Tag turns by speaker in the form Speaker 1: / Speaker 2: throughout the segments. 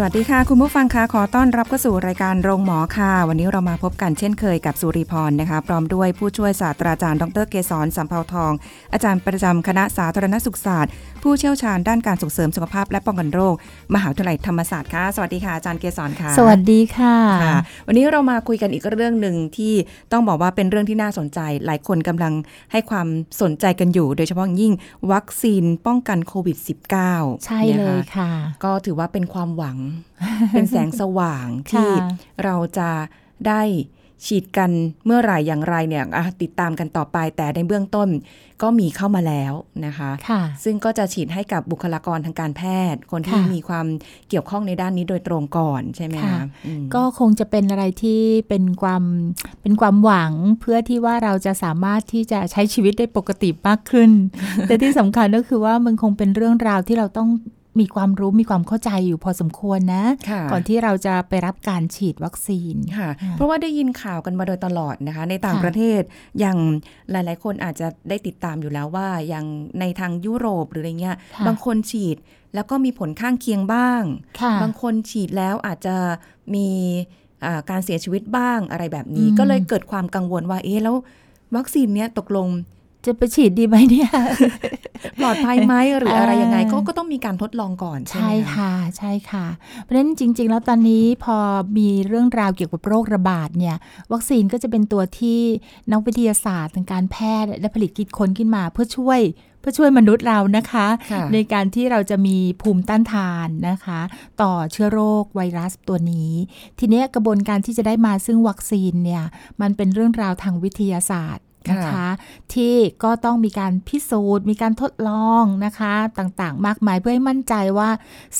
Speaker 1: สวัสดีค่ะ คุณผู้ฟังคะขอต้อนรับเข้าสู่รายการโรงหมอค่ะ วันนี้เรามาพบกันเช่นเคยกับสุริพรนะคะพร้อมด้วยผู้ช่วยศาสตราจารย์ดรเกษรสัมเภาทอง อาจารย์ประจำคณะสาธารณสุขศาสตร์ ผู้เชี่ยวชาญด้านการส่งเสริมสุขภาพและป้องกันโรค มหาวิทยาลัยธรรมศาสตร์ค่ะ สวัสดีค่ะอาจารย์เกษรค่ะ
Speaker 2: สวัสดีค่ะ
Speaker 1: ค่ะวันนี้เรามาคุยกันอีกเรื่องหนึ่งที่ต้องบอกว่าเป็นเรื่องที่น่าสนใจ หลายคนกำลังให้ความสนใจกันอยู่ โดยเฉพาะอย่างยิ่งวัคซีนป้องกันโควิด -19
Speaker 2: ใช่เลยค่ะ
Speaker 1: ก็ถือว่าเป็นความหวัง เป็นแสงสว่างที่
Speaker 2: ค่ะ
Speaker 1: เราจะได้ ฉีดกันเมื่อไหร่อย่างไรเนี่ยอะติดตามกันต่อไปแต่ในเบื้องต้นก็มีเข้ามาแล้วนะคะ
Speaker 2: ค่ะ
Speaker 1: ซึ่งก็จะฉีดให้กับบุคลากรทางการแพทย์ คนที่
Speaker 2: ค่ะ
Speaker 1: มีความเกี่ยวข้องในด้านนี้โดยตรงก่อนใช่ไหม
Speaker 2: ค่ะ
Speaker 1: คะอืม
Speaker 2: ก็คงจะเป็นอะไรที่เป็นความเป็นความหวังเพื่อที่ว่าเราจะสามารถที่จะใช้ชีวิตได้ปกติมากขึ้น แต่ที่สำคัญก็คือว่ามันคงเป็นเรื่องราวที่เราต้อง มีความรู้มีความเข้าใจอยู่พอสมควรนะ
Speaker 1: ค่ะ
Speaker 2: ก่อนที่เราจะไปรับการฉีดวัคซีน
Speaker 1: ค่ะ
Speaker 2: ค่ะ
Speaker 1: เพราะว่าได้ยินข่าวกันมาโดยตลอดนะคะ ในต่าง
Speaker 2: ค่ะ
Speaker 1: ประเทศอย่างหลาย ๆ คนอาจจะได้ติดตามอยู่แล้วว่าอย่างในทางยุโรปหรืออะไรเงี้ย
Speaker 2: ค่ะ
Speaker 1: บางคนฉีดแล้วก็มีผลข้างเคียงบ้าง
Speaker 2: ค่ะ
Speaker 1: บางคนฉีดแล้วอาจจะมีอ่าการเสียชีวิตบ้างอะไรแบบนี้
Speaker 2: อืม
Speaker 1: ก็เลยเกิดความกังวลว่าเอ๊ะแล้ว วัคซีนเนี้ยตกลง
Speaker 2: จะไปฉีดดีไหมเนี่ย
Speaker 1: ปลอดภัยไหมหรืออะไรยังไง
Speaker 2: อ่า
Speaker 1: ก็ก็ต้องมีการทดลองก่อนใช่
Speaker 2: ใช่
Speaker 1: ไหมคะ
Speaker 2: ค่ะ ใช่ค่ะ เพราะฉะนั้นจริง ๆ แล้วตอนนี้พอมีเรื่องราวเกี่ยวกับโรคระบาดเนี่ย วัคซีนก็จะเป็นตัวที่นักวิทยาศาสตร์ทางการแพทย์ได้ผลิตคิดค้นขึ้นมาเพื่อช่วยเพื่อช่วยมนุษย์เรานะคะ
Speaker 1: ค่ะ
Speaker 2: ในการที่เราจะมีภูมิต้านทานนะคะ ต่อเชื้อโรคไวรัสตัวนี้ ทีเนี้ยกระบวนการที่จะได้มาซึ่งวัคซีนเนี่ยมันเป็นเรื่องราวทางวิทยาศาสตร์ นะคะ ที่ก็ต้องมีการพิสูจน์ มีการทดลองนะคะต่างๆ มากมายเพื่อให้มั่นใจว่า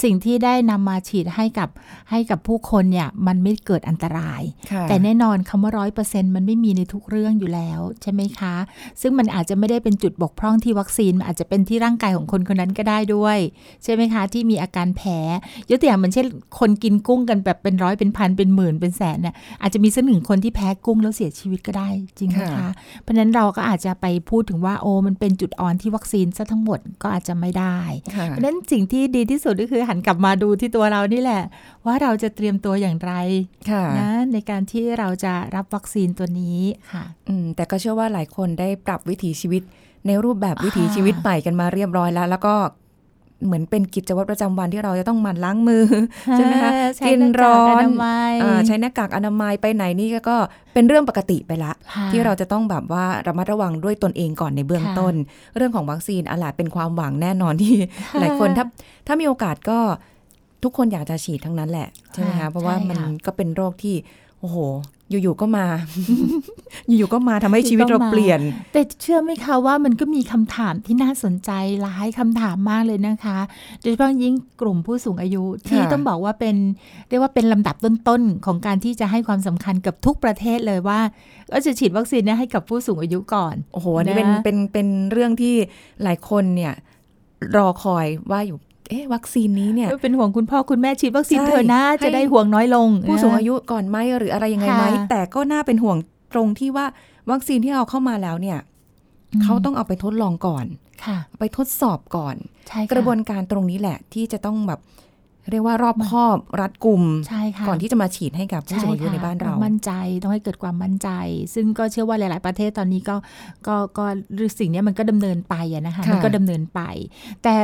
Speaker 2: สิ่งที่ได้นำมาฉีดให้กับให้กับผู้คนเนี่ยมันไม่เกิดอันตราย
Speaker 1: ค่ะ
Speaker 2: แต่แน่นอนคำว่าร้อยเปอร์เซ็นต์มันไม่มีในทุกเรื่องอยู่แล้วใช่ไหมคะ ซึ่งมันอาจจะไม่ได้เป็นจุดบกพร่องที่วัคซีนมันอาจจะเป็นที่ร่างกายของคนคนนั้นก็ได้ด้วย ใช่ไหมคะ ที่มีอาการแพ้ยกตัวอย่างเหมือนเช่นคนกินกุ้งกันแบบเป็นร้อยเป็นพันเป็นหมื่นเป็นแสนเนี่ยอาจจะมีสักหนึ่งคนที่แพ้กุ้งแล้วเสียชีวิตก็ได้จริงไหม
Speaker 1: ค่ะ
Speaker 2: คะเพราะฉะนั้นเราก็อาจจะไปพูดถึงว่าโอ้มันเป็นจุดอ่อนที่วัคซีนซะทั้งหมดก็อาจจะไม่ได้
Speaker 1: ค่ะ
Speaker 2: เพราะฉะนั้นสิ่งที่ดีที่สุดก็คือหันกลับมาดูที่ตัวเรานี่แหละ ว่าเราจะเตรียมตัวอย่างไร
Speaker 1: ค่ะ
Speaker 2: นะในการที่เราจะรับวัคซีนตัวนี้ค่ะ
Speaker 1: อืมแต่ก็เชื่อว่าหลายคนได้ปรับวิถีชีวิตในรูปแบบ
Speaker 2: อ่า
Speaker 1: วิถีชีวิตใหม่กันมาเรียบร้อยแล้ว แล้วก็ เหมือนเป็นกิจวัตรประจำวันที่เราจะต้องหมั่นล้างมือใช่ไหมคะ
Speaker 2: ใช้
Speaker 1: กิน
Speaker 2: หากาก
Speaker 1: ร้อ
Speaker 2: อนนามัย
Speaker 1: อ่าใช้หน้ากากอนามัยไปไหนนี่ก็เป็นเรื่องปกติไปละ
Speaker 2: ค่ะ
Speaker 1: ที่เราจะต้องแบบว่าระมัดระวังด้วยตนเองก่อนในเบื้อง
Speaker 2: ค่ะ
Speaker 1: ต้น เรื่องของวัคซีนอะล่ะเป็นความหวังแน่นอนที่ หลายคนถ้าถ้ามีโอกาสก็ทุกคนอยากจะฉีดทั้งนั้นแหละใช่ไหมคะเพราะว่ามันก็เป็นโรคที่ โอ้โห อยู่ๆก็มา อยู่ๆก็มาทำให้ชีวิตเราเปลี่ยน
Speaker 2: แต่เชื่อไหมคะว่ามันก็มีคำถามที่น่าสนใจหลายคำถามมากเลยนะคะ โดยเฉพาะยิ่งกลุ่มผู้สูงอายุที่
Speaker 1: ค่ะ
Speaker 2: ต้องบอกว่าเป็นเรียกว่าเป็นลำดับต้นๆ ของการที่จะให้ความสำคัญกับทุกประเทศเลยว่า ก็จะฉีดวัคซีนเนี่ยให้กับผู้สูงอายุก่อน
Speaker 1: โอ้โหอันนี้เป็น
Speaker 2: นะ
Speaker 1: เป็นเป็นเรื่องที่หลายคนเนี่ยรอคอยว่าอยู่ เอ๊ะวัคซีนนี้เนี่ย
Speaker 2: เป็นห่วงคุณพ่อคุณแม่ฉีดวัคซีน
Speaker 1: ใช่
Speaker 2: เถอะนะ
Speaker 1: ให้
Speaker 2: จะได้ห่วงน้อยลง
Speaker 1: ผู้สูง
Speaker 2: นะ
Speaker 1: อายุก่อนไหมหรืออะไรยังไงไหม
Speaker 2: ค่ะ
Speaker 1: แต่ก็น่าเป็นห่วงตรงที่ว่าวัคซีนที่เอาเข้ามาแล้วเนี่ยเขาต้องเอาไปทดลองก่อน
Speaker 2: ค่ะ
Speaker 1: ไปทดสอบก่อน
Speaker 2: ใช่ค่
Speaker 1: กระบวนการตรงนี้แหละ ที่จะต้องแบบเรียกว่ารอบคอบรัดกุม
Speaker 2: ใช่ค่ะ
Speaker 1: ก่อนที่จะมาฉีดให้กับผู้สูงอายุในบ้านเรา
Speaker 2: ต้องมั่นใจต้องให้เกิดความมั่นใจ ซึ่งก็เชื่อว่าหลาย ๆ ประเทศตอนนี้ก็ก็ก็สิ่งเนี้ยมันก็ดำเนินไปอะนะคะ
Speaker 1: ค่ะ
Speaker 2: มันก็ดำเนินไป แต่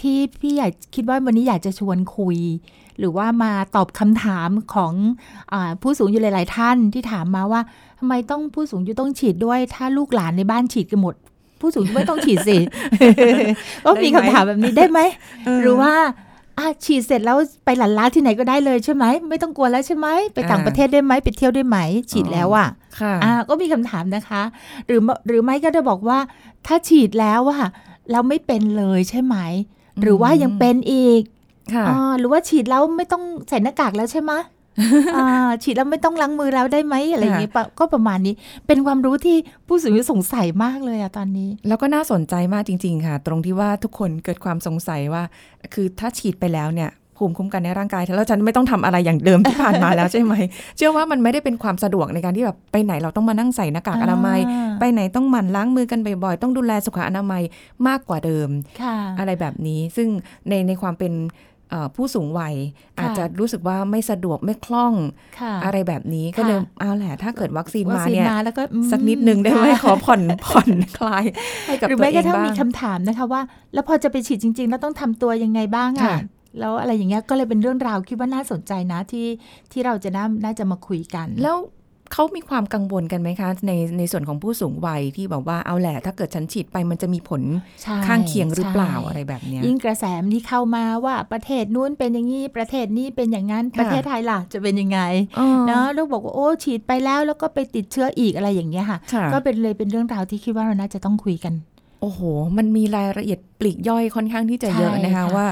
Speaker 2: ที่พี่อยากคิดว่าวันนี้อยากจะชวนคุย หรือว่ามาตอบคำถามของอาผู้สูงอายุหลาย ๆ ท่านที่ถามมาว่าทำไมต้องผู้สูงอายุต้องฉีดด้วย ถ้าลูกหลานในบ้านฉีดกันหมด ผู้สูงอายุไม่ต้องฉีดสิก็มีคำถามแบบนี้ได้ไหมหรือว่าอะฉีดเสร็จแล้วไปหลันล้าที่ไหนก็ได้เลยใช่ไหมไม่ต้องกลัวแล้วใช่ไหมไปต่าง
Speaker 1: อ่า
Speaker 2: ประเทศได้ไหมไปเที่ยวได้ไหม ฉีดแล้วอะ
Speaker 1: ค่ะ
Speaker 2: อ่าก็มีคำถามนะคะ หรือหรือไม่ก็จะบอกว่า ถ้าฉีดแล้วอะเราไม่เป็นเลยใช่ไหม หรือว่ายังเป็นอีก
Speaker 1: ค่ะ
Speaker 2: อ่าหรือว่าฉีดแล้วไม่ต้องใส่หน้ากากแล้วใช่ไหมอ่าฉีดแล้วไม่ต้องล้างมือแล้วได้ไหมอะไรอย่างงี้ปะก็ประมาณนี้เป็นความรู้ที่ผู้สูงอายุสงสัยมากเลยอะตอนนี้
Speaker 1: แล้วก็น่าสนใจมากจริง ๆ ค่ะ ตรงที่ว่าทุกคนเกิดความสงสัยว่า คือถ้าฉีดไปแล้วเนี่ย ภูมิคุ้มกันในร่างกายแล้วฉันไม่ต้องทำอะไรอย่างเดิมที่ผ่านมาแล้วใช่ไหมเชื่อว่ามันไม่ได้เป็นความสะดวกในการที่แบบไปไหนเราต้องมานั่งใส่หน้ากากอนามัย
Speaker 2: อ่า
Speaker 1: ไปไหนต้องหมั่นล้างมือกันบ่อยๆต้องดูแลสุขอนามัยมากกว่าเดิม
Speaker 2: ค่ะ
Speaker 1: อะไรแบบนี้ ซึ่งในในความเป็นเอ่อผู้สูงวัย
Speaker 2: ค่ะ
Speaker 1: อาจจะรู้สึกว่าไม่สะดวกไม่คล่อง
Speaker 2: ค่ะ
Speaker 1: อะไรแบบนี้ก็เลยเอาแหละถ้าเกิดวัคซีน
Speaker 2: วัค
Speaker 1: มา
Speaker 2: ซีน
Speaker 1: เนี่ย
Speaker 2: มาแล้วก็อืม
Speaker 1: สักนิดนึงได้ไหม
Speaker 2: ค่ะ
Speaker 1: ขอผ่อนผ่อนคลายให้กับ
Speaker 2: หรือ
Speaker 1: ตัว
Speaker 2: แม้
Speaker 1: เอก
Speaker 2: ระ
Speaker 1: ง
Speaker 2: ทั่ง
Speaker 1: บ้าง
Speaker 2: มีคำถามนะคะว่า แล้วพอจะไปฉีดจริง ๆ แล้วต้องทำตัวยังไงบ้าง
Speaker 1: ค่ะ
Speaker 2: อะ แล้วอะไรอย่างเงี้ยก็เลยเป็นเรื่องราวคิดว่าน่าสนใจนะที่ที่เราจะน่าน่าจะมาคุยกัน
Speaker 1: แล้วเขามีความกังวลกันไหมคะ ในในส่วนของผู้สูงวัยที่บอกว่าเอาแหละถ้าเกิดฉันฉีดไปมันจะมีผล
Speaker 2: ใช่
Speaker 1: ข้างเคียงหรือเปล่า
Speaker 2: ใช่
Speaker 1: อะไรแบบเนี้ย
Speaker 2: ยิ่งกระแสที่เข้ามาว่าประเทศนู้นเป็นอย่างนี้ประเทศนี้เป็นอย่างนั้น
Speaker 1: ค่ะ
Speaker 2: ประเทศไทยล่ะจะเป็นยังไง
Speaker 1: อ๋อ
Speaker 2: เนาะแล้วบอกว่าโอ้ฉีดไปแล้วแล้วก็ไปติดเชื้ออีกอะไรอย่างเงี้ยค่ะ
Speaker 1: ค่ะ
Speaker 2: ก็เป็นเลยเป็นเรื่องราวที่คิดว่าเราน่าจะต้องคุยกัน
Speaker 1: โอ้โห มันมีรายละเอียดปลีกย่อยค่อนข้างที่จะเยอะ
Speaker 2: ใช่
Speaker 1: นะคะ
Speaker 2: ค่ะ
Speaker 1: ว่า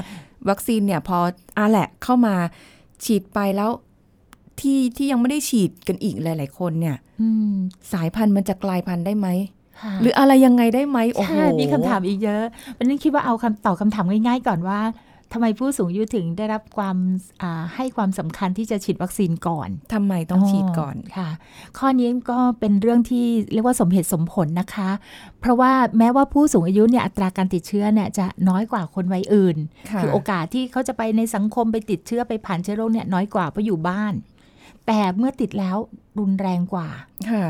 Speaker 1: วัคซีนเนี่ยพออาแหละเข้ามาฉีดไปแล้วที่ที่ยังไม่ได้ฉีดกันอีกหลาย ๆ คนเนี่ย
Speaker 2: อืม
Speaker 1: สายพันธุ์มันจะกลายพันธุ์ได้ไหม
Speaker 2: ค่ะ
Speaker 1: หรืออะไรยังไงได้ไหมโอ้โห
Speaker 2: ใช่มีคำถามอีกเยอะวันนี้คิดว่าเอาคำตอบคำถามง่าย ๆ ก่อนว่า ทำไมผู้สูงอายุถึงได้รับความอ่าให้ความสำคัญที่จะฉีดวัคซีนก่อน
Speaker 1: ทำไมต้องฉีดก่อน
Speaker 2: ค่ะ ข้อนี้ก็เป็นเรื่องที่เรียกว่าสมเหตุสมผลนะคะ เพราะว่าแม้ว่าผู้สูงอายุเนี่ยอัตราการติดเชื้อเนี่ยจะน้อยกว่าคนวัยอื่น
Speaker 1: ค่ะ
Speaker 2: คือโอกาสที่เขาจะไปในสังคมไปติดเชื้อไปผ่านเชื้อโรคเนี่ยน้อยกว่าเพราะอยู่บ้าน แต่เมื่อติดแล้วรุนแรงกว่า
Speaker 1: ค่ะ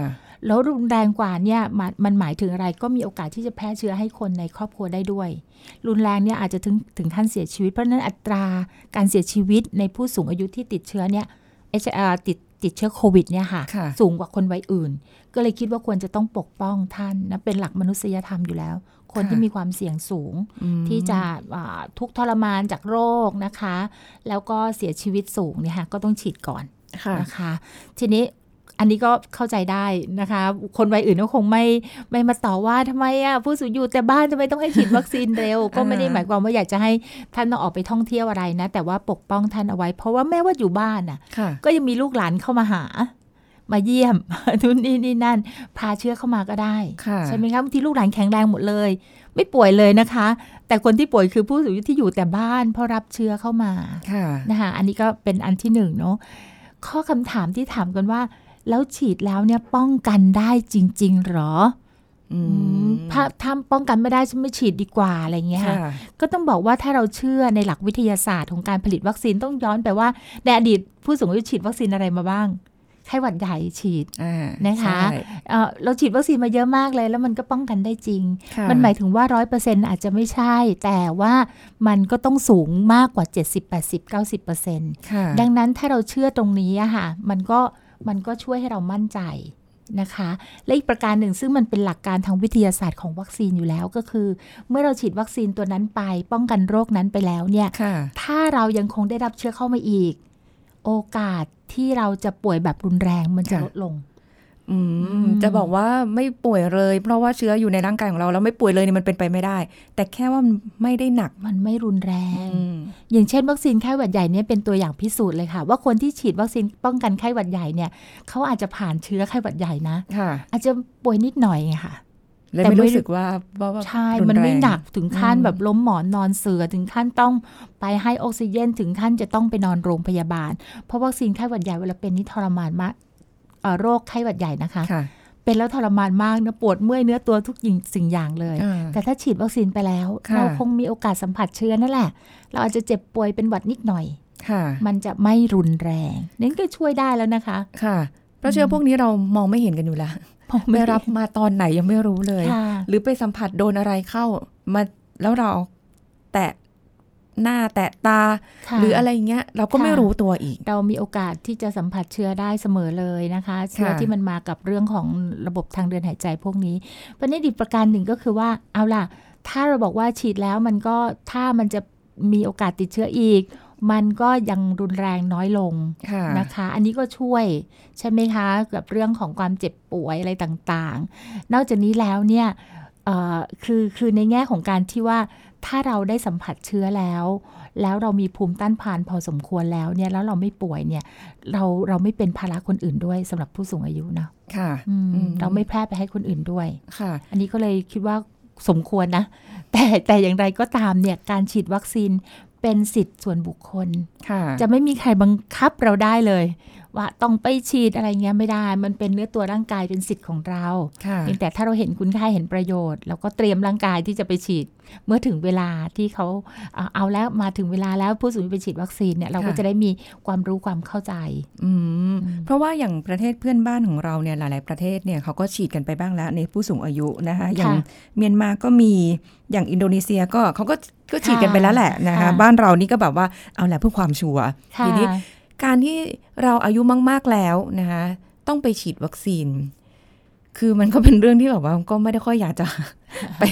Speaker 2: แล้วรุนแรงกว่าเนี่ยมันมันหมายถึงอะไรก็มีโอกาสที่จะแพร่เชื้อให้คนในครอบครัวได้ด้วย รุนแรงเนี่ยอาจจะถึงถึงขั้นเสียชีวิต เพราะฉะนั้นอัตราการเสียชีวิตในผู้สูงอายุที่ติดเชื้อเนี่ยเอชติดติดเชื้อโควิดเนี่ยค่ะ
Speaker 1: ค่ะ
Speaker 2: สูงกว่าคนวัยอื่น ก็เลยคิดว่าควรจะต้องปกป้องท่านนะเป็นหลักมนุษยธรรมอยู่แล้ว คน
Speaker 1: ค่ะ
Speaker 2: ที่มีความเสี่ยงสูง
Speaker 1: อืม
Speaker 2: ที่จะอ่าทุกข์ทรมานจากโรคนะคะ แล้วก็เสียชีวิตสูงเนี่ยค่ะก็ต้องฉีดก่อน
Speaker 1: ค่ะ
Speaker 2: นะคะ ทีนี้ อันนี้ก็เข้าใจได้นะคะ คนวัยอื่นก็คงไม่ไม่มาต่อว่าทำไมอะผู้สูงอยู่แต่บ้านทำไมต้องให้ฉีดวัคซีนเร็ว ก็ไม่ได้หมายความว่าอยากจะให้ท่านต้องออกไปท่องเที่ยวอะไรนะ แต่ว่าปกป้องท่านเอาไว้ เพราะว่าแม้ว่าอยู่บ้านอะ
Speaker 1: ค่ะ
Speaker 2: ก็ยังมีลูกหลานเข้ามาหามาเยี่ยมทุนนี่นี่นั่น พาเชื้อเข้ามาก็ได้
Speaker 1: ค่ะ
Speaker 2: ใช่ไหมคะบางทีลูกหลานแข็งแรงหมดเลย ไม่ป่วยเลยนะคะ แต่คนที่ป่วยคือผู้สูงอายุที่อยู่แต่บ้านเพราะรับเชื้อเข้ามา
Speaker 1: ค่ะ
Speaker 2: นะคะอันนี้ก็เป็นอันที่หนึ่งเนาะข้อคำถามที่ถามกันว่า แล้วฉีดแล้วเนี่ยป้องกันได้จริง ๆ หรอ
Speaker 1: อื
Speaker 2: อืม
Speaker 1: ม
Speaker 2: ถ้าถ้าป้องกันไม่ได้ฉันไม่ฉีดดีกว่าอะไรอย่างเงี้ยค่ะ
Speaker 1: ค่ะ
Speaker 2: ก็ต้องบอกว่าถ้าเราเชื่อในหลักวิทยาศาสตร์ของการผลิตวัคซีนต้องย้อนไปว่าในอดีตผู้สูงอายุฉีดวัคซีนอะไรมาบ้างไข้หวัดใหญ่ฉีด
Speaker 1: อ่า
Speaker 2: นะคะ
Speaker 1: ใช่
Speaker 2: เอ่อเราฉีดวัคซีนมาเยอะมากเลย แล้วมันก็ป้องกันได้จริง
Speaker 1: ค่ะ
Speaker 2: มันหมายถึงว่าร้อยเปอร์เซ็นอาจจะไม่ใช่ แต่ว่ามันก็ต้องสูงมากกว่า 70 80 90เปอร์เซ็นต์
Speaker 1: ค่ะ
Speaker 2: ดังนั้นถ้าเราเชื่อตรงนี้อะค่ะ มันก็ มันก็ช่วยให้เรามั่นใจนะคะ และอีกประการหนึ่งซึ่งมันเป็นหลักการทางวิทยาศาสตร์ของวัคซีนอยู่แล้วก็คือ เมื่อเราฉีดวัคซีนตัวนั้นไป ป้องกันโรคนั้นไปแล้วเนี่ย
Speaker 1: ค่ะ
Speaker 2: ถ้าเรายังคงได้รับเชื้อเข้ามาอีก โอกาสที่เราจะป่วยแบบรุนแรงมันจะ
Speaker 1: ค่ะ
Speaker 2: ลดลง
Speaker 1: อืม
Speaker 2: อืม
Speaker 1: จะบอกว่าไม่ป่วยเลย เพราะว่าเชื้ออยู่ในร่างกายของเราแล้วไม่ป่วยเลยเนี่ยมันเป็นไปไม่ได้ แต่แค่ว่ามันไม่ได้หนัก
Speaker 2: มันไม่รุนแรง
Speaker 1: อืม
Speaker 2: อย่างเช่น วัคซีนไข้หวัดใหญ่เนี่ยเป็นตัวอย่างพิสูจน์เลยค่ะ ว่าคนที่ฉีดวัคซีนป้องกันไข้หวัดใหญ่เนี่ยเขาอาจจะผ่านเชื้อไข้หวัดใหญ่นะ
Speaker 1: ค่ะ
Speaker 2: อาจจะป่วยนิดหน่อยไงค่ะ
Speaker 1: เลย
Speaker 2: แต่
Speaker 1: ไม่
Speaker 2: ไม่
Speaker 1: รู้สึกว่าว่าว่า
Speaker 2: ใช่
Speaker 1: รุ
Speaker 2: มันไม่
Speaker 1: แรง
Speaker 2: หนักถึงขั้น
Speaker 1: อืม
Speaker 2: แบบล้มหมอนนอนเสือถึงขั้นต้องไปให้ออกซิเจน ถึงขั้นจะต้องไปนอนโรงพยาบาล เพราะวัคซีนไข้หวัดใหญ่เวลาเป็นนี่ทรมานมากเอ่อ โรคไข้หวัดใหญ่นะคะ
Speaker 1: ค่ะ
Speaker 2: เป็นแล้วทรมานมากนะปวดเมื่อยเนื้อตัวทุกอย่างสิ่งอย่างเลย
Speaker 1: อ่า
Speaker 2: แต่ถ้าฉีดวัคซีนไปแล้ว
Speaker 1: ค่ะ
Speaker 2: เราคงมีโอกาสสัมผัสเชื้อนั่นแหละ เราอาจจะเจ็บป่วยเป็นหวัดนิดหน่อย
Speaker 1: ค่ะ
Speaker 2: มันจะไม่รุนแรงนั่นก็ช่วยได้แล้วนะคะ
Speaker 1: ค่ะ เพราะเชื้อพวกนี้เรามองไม่เห็นกันอยู่แล้วไม่รับมาตอนไหนยังไม่รู้เลย
Speaker 2: ค่ะ
Speaker 1: หรือไปสัมผัสโดนอะไรเข้ามาแล้วเราแตะ หน้าแตะตา
Speaker 2: ค่ะ
Speaker 1: หรืออะไรเงี้ย เราก็ไม่
Speaker 2: ค่ะ
Speaker 1: รู้ตัวอีก
Speaker 2: เรามีโอกาสที่จะสัมผัสเชื้อได้เสมอเลยนะคะ เชื้อ
Speaker 1: ค่ะ
Speaker 2: ที่มันมากับเรื่องของระบบทางเดินหายใจพวกนี้ประเด็นอีกประการหนึ่งก็คือว่าเอาล่ะ ถ้าเราบอกว่าฉีดแล้วมันก็ถ้ามันจะมีโอกาสติดเชื้ออีกมันก็ยังรุนแรงน้อยลง
Speaker 1: ค่ะ
Speaker 2: นะคะ อันนี้ก็ช่วยใช่ไหมคะกับเรื่องของความเจ็บป่วยอะไรต่างๆ นอกจากนี้แล้วเนี่ยเอ่อคือคือในแง่ของการที่ว่า ถ้าเราได้สัมผัสเชื้อแล้ว แล้วเรามีภูมิต้านทานพอสมควรแล้วเนี่ยแล้วเราไม่ป่วยเนี่ย เราเราไม่เป็นภาระคนอื่นด้วยสำหรับผู้สูงอายุเนาะ
Speaker 1: ค่ะ
Speaker 2: อืม
Speaker 1: อืม
Speaker 2: เราไม่แพร่ไปให้คนอื่นด้วย
Speaker 1: ค่ะ
Speaker 2: อันนี้ก็เลยคิดว่าสมควรนะ แต่แต่อย่างไรก็ตามเนี่ยการฉีดวัคซีนเป็นสิทธิ์ส่วนบุคคล
Speaker 1: ค่ะ
Speaker 2: จะไม่มีใครบังคับเราได้เลย ว่าต้องไปฉีดอะไรเงี้ยไม่ได้ มันเป็นเนื้อตัวร่างกายเป็นสิทธิ์ของเรา
Speaker 1: ค่ะ
Speaker 2: เพียงแต่ถ้าเราเห็นคุณค่าเห็นประโยชน์เราก็เตรียมร่างกายที่จะไปฉีด เมื่อถึงเวลาที่เขาเอาเอาแล้วมาถึงเวลาแล้วผู้สูงอายุไปฉีดวัคซีนเนี่ยเราก็
Speaker 1: ค่ะ
Speaker 2: จะได้มีความรู้ความเข้าใจ
Speaker 1: อืม
Speaker 2: อืม
Speaker 1: เพราะว่าอย่างประเทศเพื่อนบ้านของเราเนี่ยหลาย ๆประเทศเนี่ยเขาก็ฉีดกันไปบ้างแล้วในผู้สูงอายุนะคะอย่างเมียนมาก็มีอย่างอินโดนีเซียก็เขาก็ก็ฉีดกันไปแล้วแหละนะคะ
Speaker 2: ค่ะ
Speaker 1: บ้านเรานี่ก็แบบว่าเอาแหละเพื่อความชัวร์
Speaker 2: ค่ะ
Speaker 1: ทีนี้ การที่เราอายุมาก ๆแล้วนะคะต้องไปฉีดวัคซีน คือมันก็เป็นเรื่องที่แบบว่าก็ไม่ได้ค่อยอยากจะไป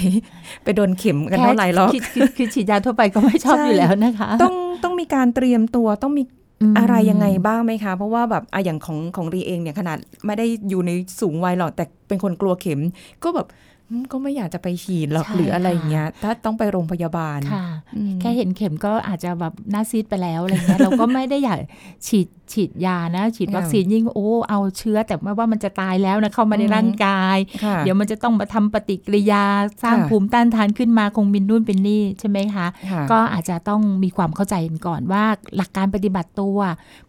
Speaker 1: ไปโดนเข็มกันเท่าไหร่หรอก
Speaker 2: แค่คือคือฉีดยาทั่วไปก็ไม่ชอบ
Speaker 1: ใช่
Speaker 2: อยู่แล้วนะคะ
Speaker 1: ต้องต้องมีการเตรียมตัวต้องมี
Speaker 2: ม
Speaker 1: อะไรยังไงบ้างไหมคะ เพราะว่าแบบอะอย่างของของรีเองเนี่ยขนาดไม่ได้อยู่ในสูงวัยหรอกแต่เป็นคนกลัวเข็ม ก็แบบอืม ก็ไม่อยากจะไปฉีดหรอก
Speaker 2: ใช่
Speaker 1: หรืออะไร
Speaker 2: ค่ะ
Speaker 1: อย่างเงี้ย ถ้าต้องไปโรงพยาบาล
Speaker 2: ค่ะ
Speaker 1: อืม
Speaker 2: แค่เห็นเข็มก็อาจจะแบบหน้าซีดไปแล้วอะไรเงี้ยเราก็ไม่ได้อยากฉีด ฉีดยานะ ฉีดวัคซีนยิ่งโอ้เอาเชื้อแต่ไม่ว่ามันจะตายแล้วนะเข้ามาใน
Speaker 1: อืม
Speaker 2: ร่างกาย
Speaker 1: ค่ะ
Speaker 2: เดี๋ยวมันจะต้องมาทำปฏิกิริยาสร้าง
Speaker 1: ค่ะ
Speaker 2: ภูมิต้านทานขึ้นมาคงมินนู่นเป็นนี่ใช่ไหมคะ
Speaker 1: ค่ะ
Speaker 2: ก็อาจจะต้องมีความเข้าใจกันก่อนว่าหลักการปฏิบัติตัว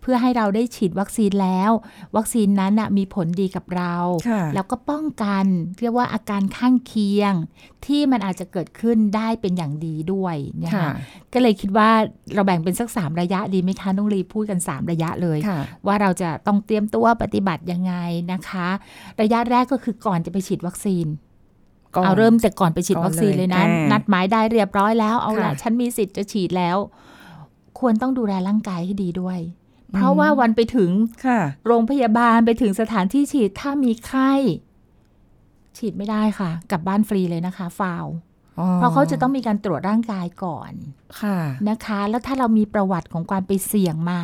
Speaker 2: เพื่อให้เราได้ฉีดวัคซีนแล้ว วัคซีนนั้นนะมีผลดีกับเรา
Speaker 1: ค่ะ
Speaker 2: แล้วก็ป้องกันเรียกว่าอาการข้างเคียง ที่มันอาจจะเกิดขึ้นได้เป็นอย่างดีด้วยเนี่ย
Speaker 1: ค่ะ
Speaker 2: ค่ะก็เลยคิดว่าเราแบ่งเป็นสักสามระยะดีไหมคะน้องลีพูดกัน 3 ระยะเลย
Speaker 1: ค่ะ
Speaker 2: ว่าเราจะต้องเตรียมตัวปฏิบัติยังไงนะคะ ระยะแรกก็คือก่อนจะไปฉีดวัคซีน
Speaker 1: ก่อน
Speaker 2: เอาเริ่มแต่ก่อนไปฉีดวัคซีนเลยนะ
Speaker 1: ก่อนเลยอ่านั
Speaker 2: นัดหมายได้เรียบร้อยแล้วเอาละ
Speaker 1: ค่ะ
Speaker 2: ฉันมีสิทธิ์จะฉีดแล้ว ควรต้องดูแลร่างกายให้ดีด้วย เพราะว่าวันไปถึง
Speaker 1: ค่ะ
Speaker 2: โรงพยาบาลไปถึงสถานที่ฉีดถ้ามีไข้ ฉีดไม่ได้ค่ะกลับบ้านฟรีเลยนะคะฟาว
Speaker 1: อ๋อ
Speaker 2: เพราะเขาจะต้องมีการตรวจร่างกายก่อน
Speaker 1: ค่ะ
Speaker 2: นะคะ แล้วถ้าเรามีประวัติของการไปเสี่ยงมา